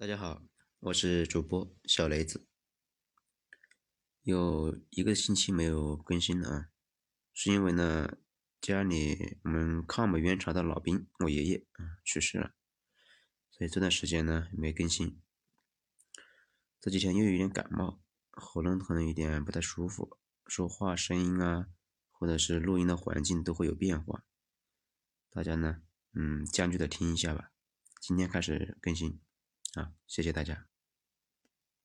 大家好，我是主播小雷子。有一个星期没有更新了啊，是因为呢家里我们抗美援朝的老兵，我爷爷啊去世了，所以这段时间呢没更新。这几天又有点感冒，喉咙可能有点不太舒服，说话声音啊，或者是录音的环境都会有变化。大家呢，嗯，将就的听一下吧。今天开始更新，啊，谢谢大家。